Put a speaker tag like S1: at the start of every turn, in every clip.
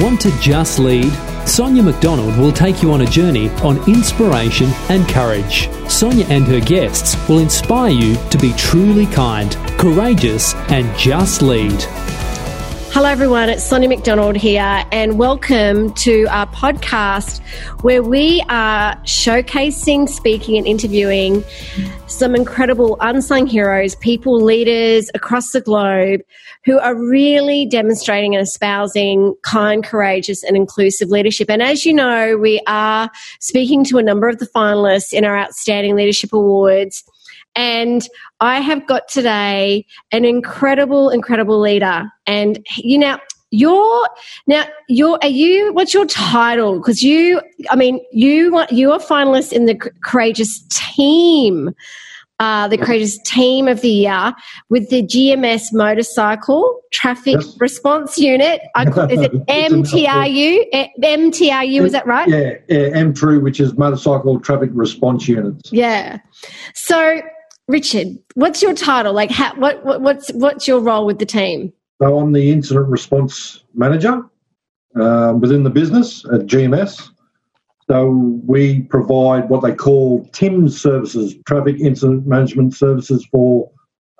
S1: Want to just lead? Sonia McDonald will take you on a journey on inspiration and courage. Sonia and her guests will inspire you to be truly kind, courageous, and just lead.
S2: Hello, everyone. It's Sonia McDonald here, and welcome to our podcast where we are showcasing, speaking, and interviewing some incredible unsung heroes, people, leaders across the globe who are really demonstrating and espousing kind, courageous, and inclusive leadership. And as you know, we are speaking to a number of the finalists in our Outstanding Leadership Awards. And I have got today an incredible, incredible leader. And you know, you're now you're are you what's your title? Because you, I mean, you want you are finalist in the courageous team. Uh, the courageous team of the year with the GMS motorcycle traffic yes. response unit. I call, is it MTRU? MTRU, is that right?
S3: Yeah, yeah, MTRU, which is motorcycle traffic response units.
S2: Yeah. So Richard, what's your title? Like, how, what, what, what's what's your role with the team?
S3: So I'm the incident response manager um, within the business at GMS. So we provide what they call TIMS services, traffic incident management services for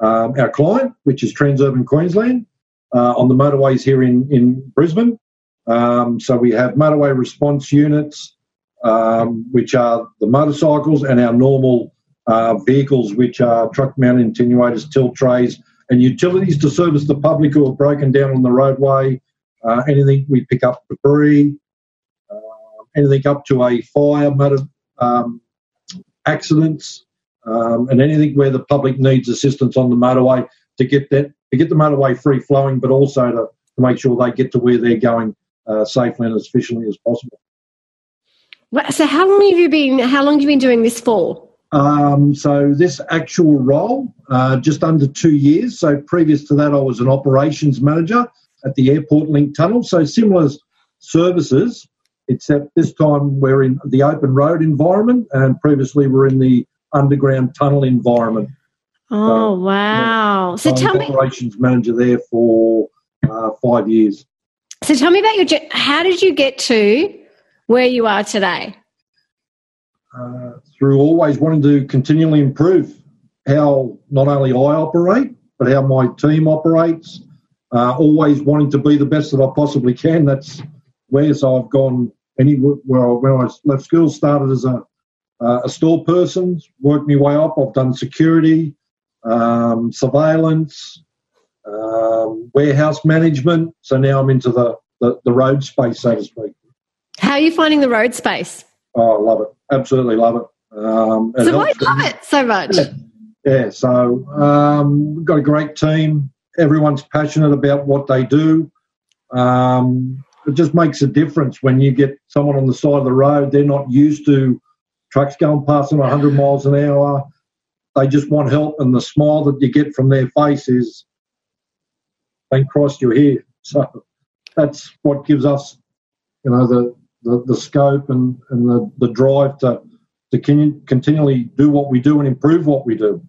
S3: um, our client, which is Transurban Queensland, uh, on the motorways here in in Brisbane. Um, so we have motorway response units, um, which are the motorcycles and our normal uh, vehicles which are truck mounted attenuators, tilt trays, and utilities to service the public who are broken down on the roadway. Uh, anything we pick up debris, uh, anything up to a fire, motor, um, accidents, um, and anything where the public needs assistance on the motorway to get that to get the motorway free flowing, but also to, to make sure they get to where they're going uh, safely and as efficiently as possible.
S2: So, how long have you been? How long have you been doing this for?
S3: Um, so this actual role, uh, just under two years. So previous to that, I was an operations manager at the Airport Link Tunnel. So similar services, except this time we're in the open road environment, and previously we're in the underground tunnel environment.
S2: Oh so, wow! Yeah, so tell
S3: me, operations manager there for uh, five years.
S2: So tell me about your. How did you get to where you are today?
S3: Uh, through always wanting to continually improve how not only I operate, but how my team operates. Uh, always wanting to be the best that I possibly can. That's where so I've gone anywhere. When I left school, started as a, uh, a store person, worked my way up. I've done security, um, surveillance, um, warehouse management. So now I'm into the, the, the road space, so to speak.
S2: How are you finding the road space?
S3: Oh, I love it. Absolutely love it.
S2: Um, so why love it so much?
S3: Yeah, yeah so um, we've got a great team. Everyone's passionate about what they do. Um, it just makes a difference when you get someone on the side of the road. They're not used to trucks going past them 100 miles an hour. They just want help, and the smile that you get from their face is, "Thank Christ you're here." So that's what gives us, you know, the the, the scope and, and the, the drive to to continually do what we do and improve what we do.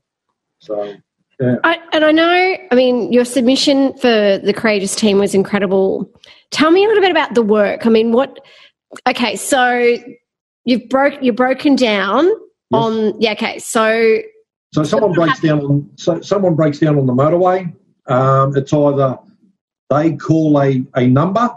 S3: So, yeah.
S2: I, and I know, I mean, your submission for the Courageous team was incredible. Tell me a little bit about the work. I mean, what? Okay, so you've broke you're broken down yes. on yeah. Okay, so
S3: so someone breaks down on so someone breaks down on the motorway. Um, it's either they call a, a number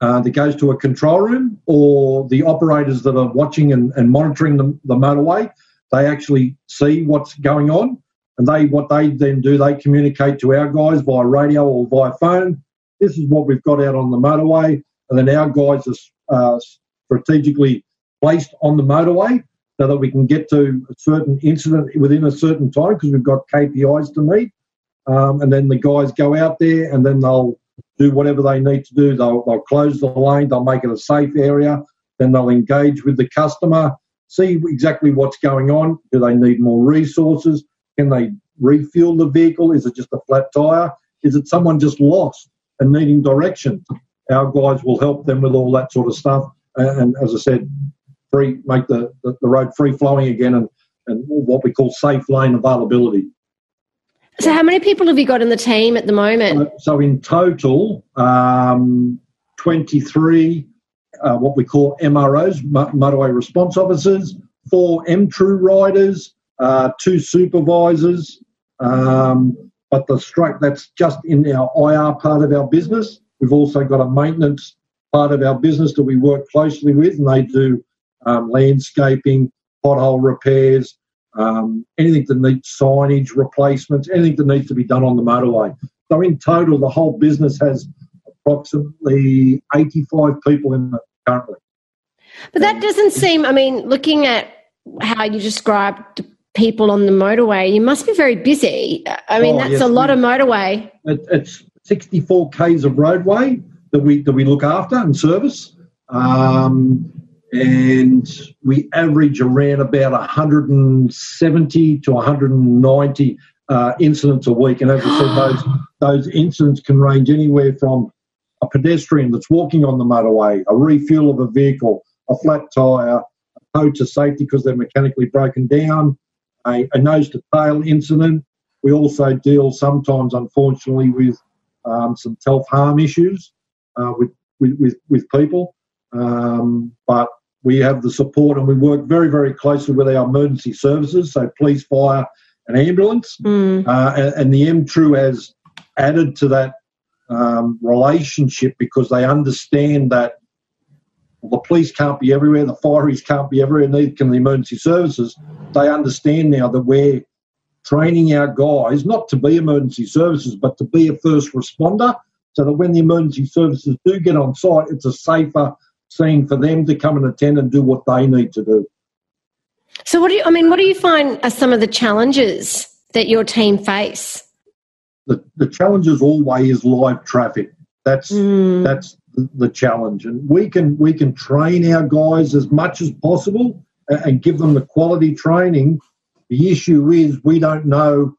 S3: uh, that goes to a control room, or the operators that are watching and, and monitoring the, the motorway, they actually see what's going on, and they what they then do, they communicate to our guys via radio or via phone. This is what we've got out on the motorway, and then our guys are uh, strategically placed on the motorway so that we can get to a certain incident within a certain time because we've got KPIs to meet. Um, and then the guys go out there and then they'll do whatever they need to do. They'll, they'll close the lane, they'll make it a safe area, then they'll engage with the customer, see exactly what's going on. Do they need more resources? Can they refuel the vehicle? Is it just a flat tyre? Is it someone just lost and needing direction? Our guys will help them with all that sort of stuff. And, as I said, free make the, the, the road free flowing again and, and what we call safe lane availability.
S2: So, how many people have you got in the team at the moment?
S3: So, in total, um, 23 uh, what we call MROs, motorway response officers, four MTRU riders, uh, two supervisors. Um, but the stroke that's just in our IR part of our business. We've also got a maintenance part of our business that we work closely with, and they do um, landscaping, pothole repairs, um, anything that needs signage replacements, anything that needs to be done on the motorway. So in total, the whole business has approximately 85 people in it currently.
S2: But that doesn't seem, I mean, looking at how you described people on the motorway, you must be very busy. I mean, oh, that's yes, a lot we, of motorway.
S3: It, it's 64 k's of roadway that we that we look after and service. Um, and we average around about 170 to 190 uh, incidents a week. And as I said, those those incidents can range anywhere from a pedestrian that's walking on the motorway, a refuel of a vehicle, a flat tyre, a tow to safety because they're mechanically broken down, a, a nose to tail incident. We also deal sometimes, unfortunately, with um, some self harm issues uh, with, with, with, with, people. Um, but we have the support and we work very, very closely with our emergency services, so police, fire, and ambulance. Mm. Uh, and, and, the MTRU has added to that um, relationship because they understand that well, the police can't be everywhere, the fireys can't be everywhere, neither can the emergency services. They understand now that we're training our guys not to be emergency services, but to be a first responder, so that when the emergency services do get on site, it's a safer scene for them to come and attend and do what they need to do.
S2: So, what do you? I mean, what do you find are some of the challenges that your team face?
S3: The, the challenge is always live traffic. That's mm. that's the challenge, and we can we can train our guys as much as possible and give them the quality training. The issue is we don't know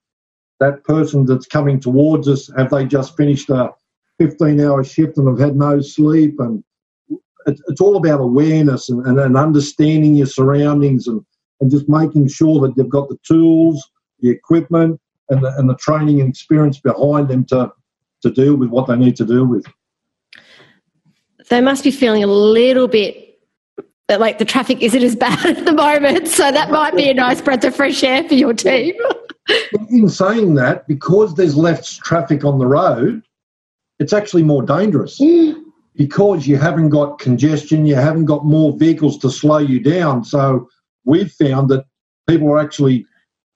S3: that person that's coming towards us. Have they just finished a 15 hour shift and have had no sleep? And it's all about awareness and, and, and understanding your surroundings and, and just making sure that they've got the tools, the equipment, and the, and the training and experience behind them to, to deal with what they need to deal with
S2: they must be feeling a little bit that like the traffic isn't as bad at the moment. So that might be a nice breath of fresh air for your team.
S3: In saying that, because there's less traffic on the road, it's actually more dangerous mm. Because you haven't got congestion, you haven't got more vehicles to slow you down. So we've found that people are actually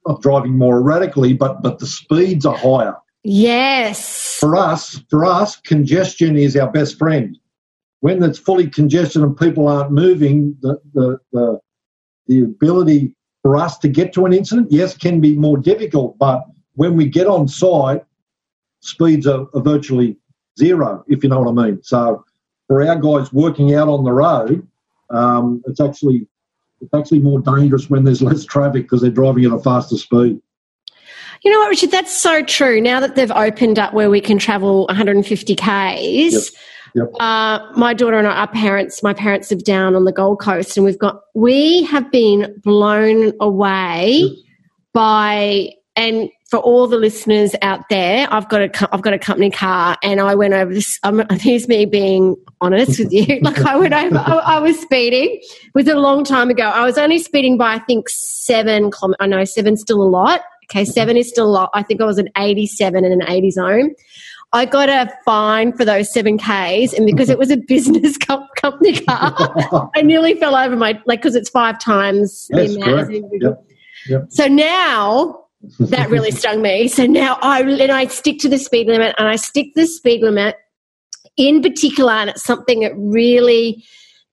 S3: not driving more erratically, but but the speeds are higher.
S2: Yes.
S3: For us, for us, congestion is our best friend when it's fully congested and people aren't moving, the, the, the, the ability for us to get to an incident, yes, can be more difficult, but when we get on site, speeds are, are, virtually zero, if you know what I mean. So for our guys working out on the road, um, it's actually it's actually more dangerous when there's less traffic because they're driving at a faster speed.
S2: You know what, Richard? That's so true. Now that they've opened up where we can travel 150 k's. Yep Yep. Uh, my daughter and our parents, my parents live down on the Gold Coast, and we've got we have been blown away by and for all the listeners out there, I've got a I've got a company car, and I went over this. Um, here's me being honest with you. Like I went over, I, I, was speeding. It was a long time ago. I was only speeding by I think seven kilometers. I know seven's still a lot. Okay, seven is still a lot. I think I was an 87 in an 80 zone. I got a fine for those seven Ks, and because it was a business co- company car, I nearly fell over my like because it's five times
S3: yes, the amount. Yep.
S2: Yep. So now that really stung me. So now I and I stick to the speed limit, and I stick to the speed limit in particular, and it's something that really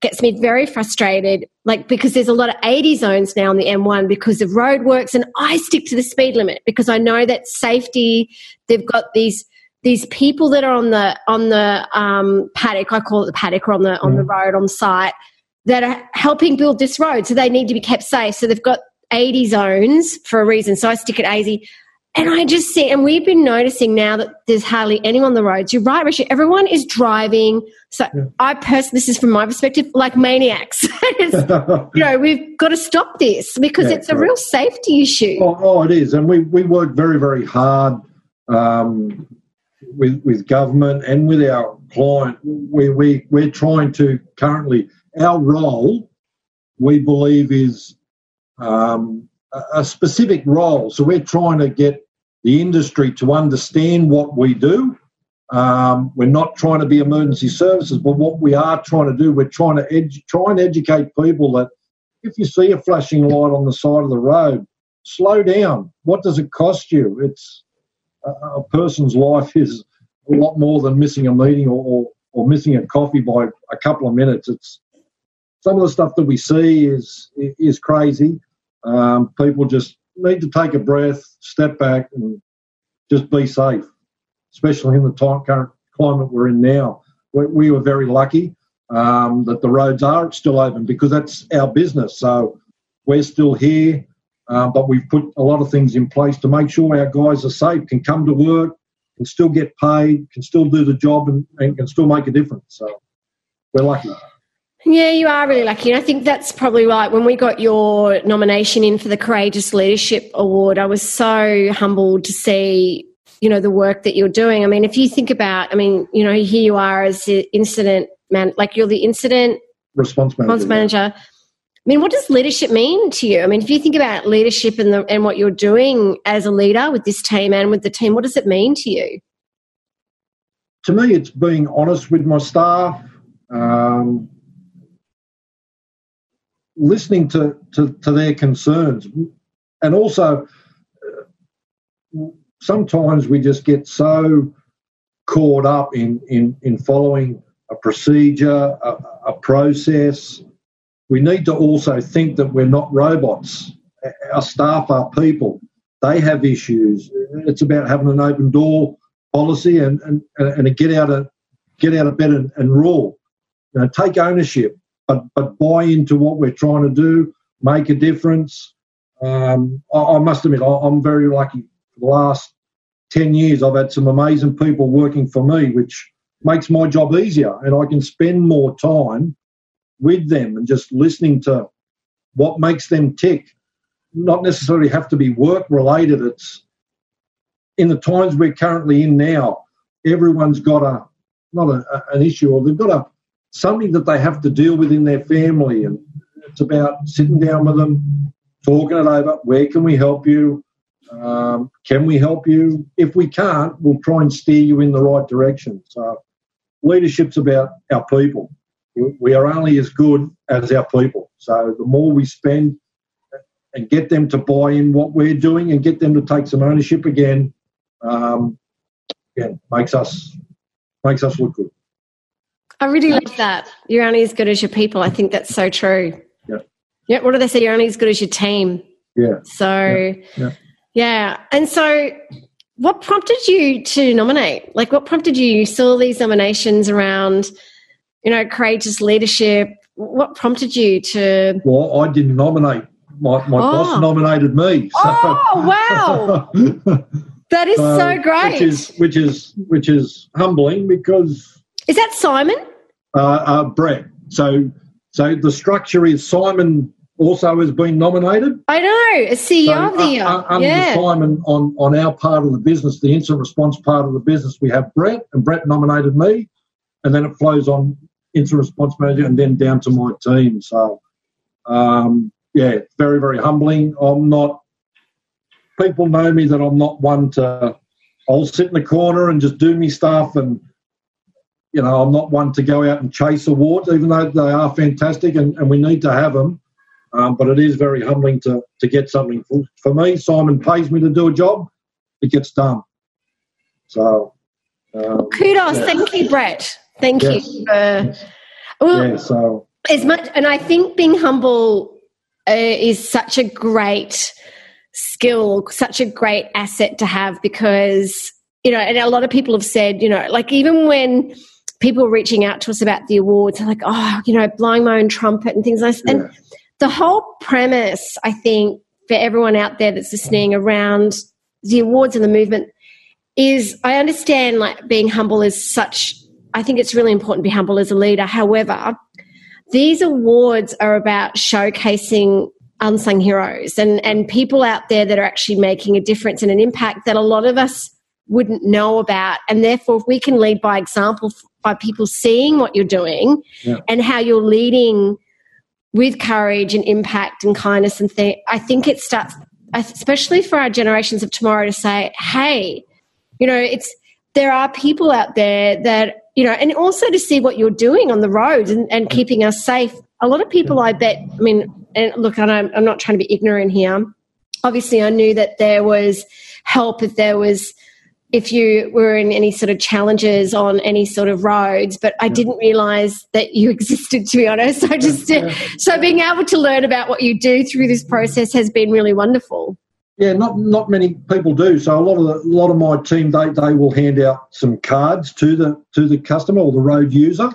S2: gets me very frustrated, like because there's a lot of 80 zones now on the M1 because of roadworks, and I stick to the speed limit because I know that safety. They've got these these people that are on the on the um, paddock, I call it the paddock, or on the on the mm. road on site, that are helping build this road. So they need to be kept safe. So they've got 80 zones for a reason. So I stick at 80. And I just see, and we've been noticing now that there's hardly anyone on the roads. You're right, Richard. Everyone is driving. So yeah. I personally, this is from my perspective, like maniacs. you know, we've got to stop this because yeah, it's a real safety issue.
S3: Oh, oh, it is. And we, we work very, very hard um, with with government and with our client, we we we're trying to currently our role we believe is um, a specific role. So we're trying to get the industry to understand what we do. Um, we're not trying to be emergency services, but what we are trying to do, we're trying to edu- try and educate people that if you see a flashing light on the side of the road, slow down. What does it cost you? It's a, a person's life is a lot more than missing a meeting or, or, or missing a coffee by a couple of minutes. It's some of the stuff that we see is is crazy. Um, people just need to take a breath, step back, and just be safe, especially in the time, current climate we're in now. We, we were very lucky um, that the roads are still open because that's our business. So we're still here, um, but we've put a lot of things in place to make sure our guys are safe, can come to work, can still get paid, can still do the job, and, and can still make a difference. So we're lucky.
S2: Yeah, you are really lucky. And I think that's probably right. When we got your nomination in for the Courageous Leadership Award, I was so humbled to see, you know, the work that you're doing. I mean, if you think about, I mean, you know, here you are as the incident man, like you're the incident
S3: response manager.
S2: Response manager. I mean, what does leadership mean to you? I mean, if you think about leadership and, the, and what you're doing as a leader with this team and with the team, what does it mean to you?
S3: To me, it's being honest with my staff, um, listening to, to, to their concerns, and also uh, sometimes we just get so caught up in, in, in following a procedure, a, a process. We need to also think that we're not robots. Our staff are people. They have issues. It's about having an open door policy and, and, and a get out of get out of bed and, and roar. You know, take ownership, but but buy into what we're trying to do, make a difference. Um, I, I, must admit, I, am very lucky. The last ten years, I've had some amazing people working for me, which makes my job easier and I can spend more time with them and just listening to what makes them tick. Not necessarily have to be work related. It's in the times we're currently in now, everyone's got a not a, an issue or they've got a something that they have to deal with in their family and it's about sitting down with them, talking it over. Where can we help you? Um, can we help you? If we can't, we'll try and steer you in the right direction. So leadership's about our people. We are only as good as our people. So the more we spend and get them to buy in what we're doing and get them to take some ownership again, um, again makes us makes us look good.
S2: I really love that. You're only as good as your people. I think that's so true.
S3: Yeah.
S2: Yeah. What do they say? You're only as good as your team.
S3: Yeah.
S2: So.
S3: Yeah. yeah.
S2: yeah. And so what prompted you to nominate? Like, what prompted you? You saw these nominations around, you know, courageous leadership. What prompted you to?
S3: Well, I didn't nominate. My, my oh. boss nominated me.
S2: So. Oh wow! that is so, so great.
S3: Which is which is which is humbling because.
S2: Is that Simon?
S3: Uh, uh, Brett. So so the structure is Simon also has been nominated.
S2: I know, a CEO so, of the year. Uh,
S3: under
S2: yeah.
S3: Simon, on, on our part of the business, the incident response part of the business, we have Brett, and Brett nominated me, and then it flows on incident response manager and then down to my team. So, um, yeah, very, very humbling. I'm not, people know me that I'm not one to, I'll sit in the corner and just do me stuff and, you know, I'm not one to go out and chase awards, even though they are fantastic and, and we need to have them. Um, but it is very humbling to, to get something. For, for me, Simon pays me to do a job, it gets done. So. Um,
S2: Kudos. Yeah. Thank you, Brett. Thank yes. you. For, well,
S3: yeah, so.
S2: As much, and I think being humble uh, is such a great skill, such a great asset to have because, you know, and a lot of people have said, you know, like even when people reaching out to us about the awards, like, oh, you know, blowing my own trumpet and things like that. Yeah. And the whole premise, I think, for everyone out there that's listening around the awards and the movement is I understand like being humble is such, I think it's really important to be humble as a leader. However, these awards are about showcasing unsung heroes and, and people out there that are actually making a difference and an impact that a lot of us wouldn't know about. And therefore, if we can lead by example by people seeing what you're doing
S3: Yeah.
S2: and how you're leading with courage and impact and kindness and thing, I think it starts, especially for our generations of tomorrow, to say, hey, you know, it's there are people out there that you know, and also to see what you're doing on the roads and, and keeping us safe. A lot of people, I bet. I mean, and look, and I'm, I'm not trying to be ignorant here. Obviously, I knew that there was help if there was if you were in any sort of challenges on any sort of roads, but I didn't realize that you existed, to be honest. So just, so being able to learn about what you do through this process has been really wonderful.
S3: Yeah, not not many people do. So a lot of the, a lot of my team they, they will hand out some cards to the to the customer or the road user,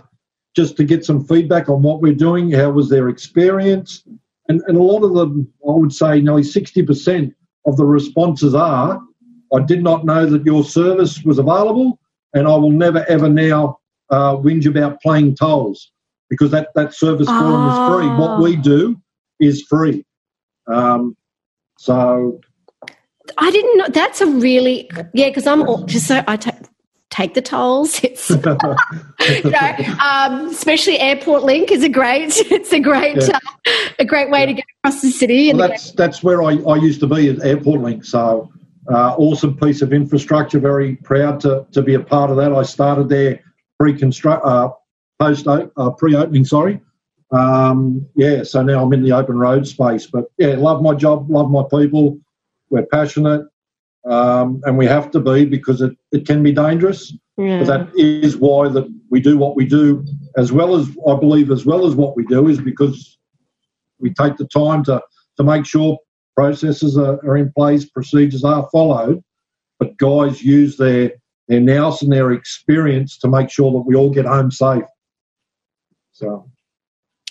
S3: just to get some feedback on what we're doing. How was their experience? And and a lot of them, I would say, nearly sixty percent of the responses are, I did not know that your service was available, and I will never ever now uh, whinge about playing tolls because that that service for them is free. What we do is free. Um, so
S2: I didn't know. That's a really yeah. Because I'm all, just so I ta- take the tolls. It's you know, um, especially Airport Link is a great. It's a great
S3: Yeah.
S2: uh, a great way to get across the city.
S3: Well, that's that's where I, I used to be at Airport Link. So uh, awesome piece of infrastructure. Very proud to, to be a part of that. I started there pre-construct, uh, post uh, pre-opening. Sorry. Um, yeah. So now I'm in the open road space. But yeah, love my job. Love my people. We're passionate. Um, and we have to be because it, it can be dangerous.
S2: yeah.
S3: But that is why that we do what we do, as well as I believe, as well as what we do, is because we take the time to to make sure processes are, are in place, procedures are followed, but guys use their their nous and their experience to make sure that we all get home safe. So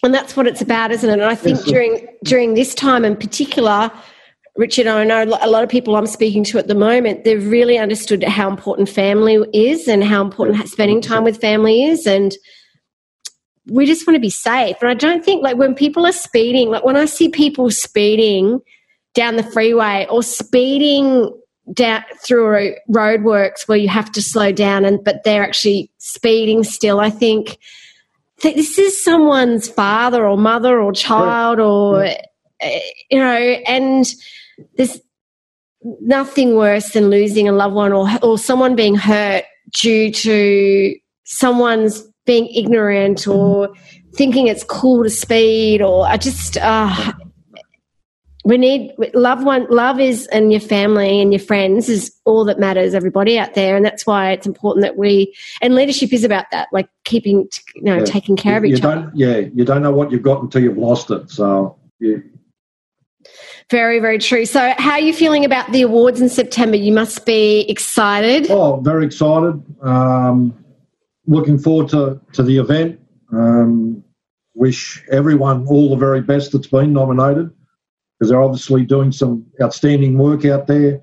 S2: And that's what it's about, isn't it? And I think
S3: Yes,
S2: during during this time in particular, Richard, I know a lot of people I'm speaking to at the moment, they've really understood how important family is and how important spending time with family is. And we just want to be safe. And I don't think, like, when people are speeding, like, when I see people speeding down the freeway or speeding down through roadworks where you have to slow down, and but they're actually speeding still, I think. That this is someone's father or mother or child or uh, you know and there's nothing worse than losing a loved one or or someone being hurt due to someone's being ignorant or thinking it's cool to speed or I just uh we need love one love is and your family and your friends is all that matters everybody out there and that's why it's important that we and leadership is about that like keeping you know
S3: Yeah.
S2: taking care of
S3: you,
S2: each
S3: you
S2: other
S3: don't, yeah, you don't know what you've got until you've lost it. So yeah.
S2: very very true so how are you feeling about the awards in september you must be excited
S3: Oh, very excited. Um, looking forward to, to the event. Um, wish everyone all the very best that's been nominated because they're obviously doing some outstanding work out there.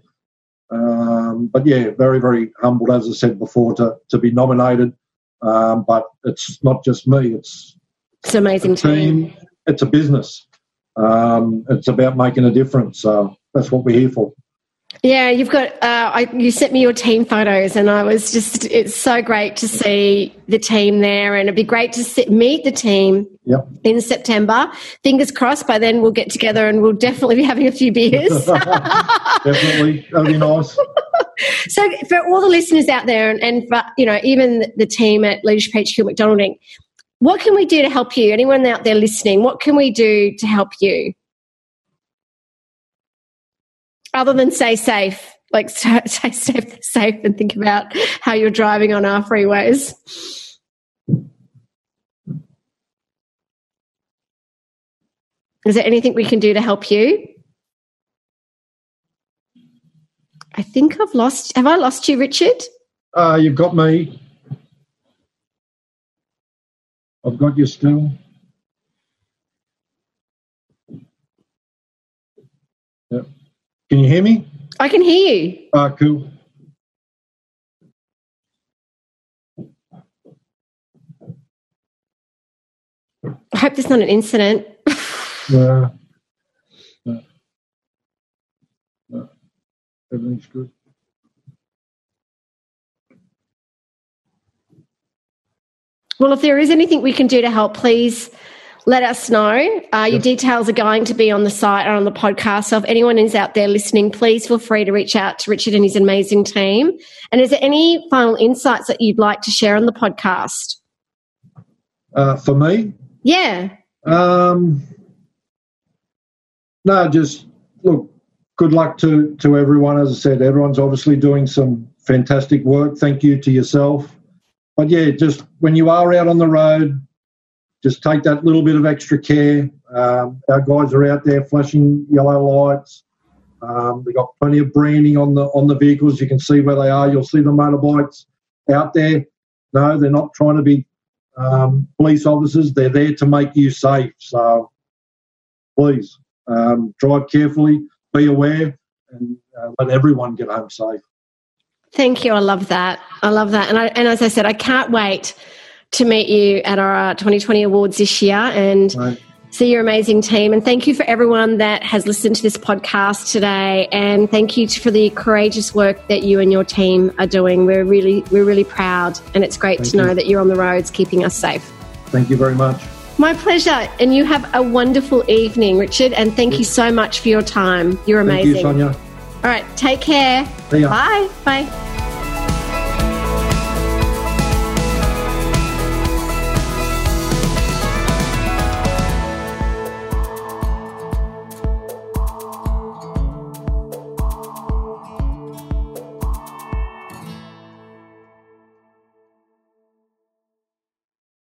S3: Um, but yeah, very, very humbled, as I said before, to, to be nominated. Um, but it's not just me, it's
S2: it's amazing
S3: a
S2: team
S3: team, it's a business. Um, it's about making a difference. So that's what we're here for.
S2: Yeah, you've got. Uh, I, you sent me your team photos, and I was just. It's so great to see the team there, and it'd be great to sit, meet the team
S3: Yep.
S2: in September. Fingers crossed. By then, we'll get together, and we'll definitely be having a few beers.
S3: Definitely. That'd be nice.
S2: so, for all the listeners out there, and, and for you know, even the team at Leadership HQ McDonald Inc., what can we do to help you? Anyone out there listening, what can we do to help you? Other than stay safe, like stay safe, safe, and think about how you're driving on our freeways. Is there anything we can do to help you? I think I've lost. Have I lost you, Richard?
S3: Uh, you've got me. I've got you still. Yep. Can you hear me?
S2: I can hear you.
S3: Ah, cool.
S2: I hope there's not an incident.
S3: yeah. No. Everything's good.
S2: Well, if there is anything we can do to help, please let us know. Uh, your details are going to be on the site or on the podcast. So if anyone is out there listening, please feel free to reach out to Richard and his amazing team. And is there any final insights that you'd like to share on the podcast?
S3: Uh, for me?
S2: Yeah.
S3: Um, no, just look, good luck to, to everyone. As I said, everyone's obviously doing some fantastic work. Thank you to yourself. But yeah, just when you are out on the road, just take that little bit of extra care. Um, our guys are out there flashing yellow lights. Um, they've got plenty of branding on the on the vehicles. You can see where they are. You'll see the motorbikes out there. No, they're not trying to be um, police officers. They're there to make you safe. So please um, drive carefully, be aware, and uh, let everyone get home safe.
S2: Thank you. I love that. I love that. And, I, and as I said, I can't wait to meet you at our uh, 2020 awards this year and right. see your amazing team. And thank you for everyone that has listened to this podcast today. And thank you for the courageous work that you and your team are doing. We're really, we're really proud. And it's great thank to you. know that you're on the roads keeping us safe.
S3: Thank you very much.
S2: My pleasure. And you have a wonderful evening, Richard. And thank you so much for your time. You're amazing.
S3: Thank you, Sonia.
S2: All right. Take care. Bye. Bye.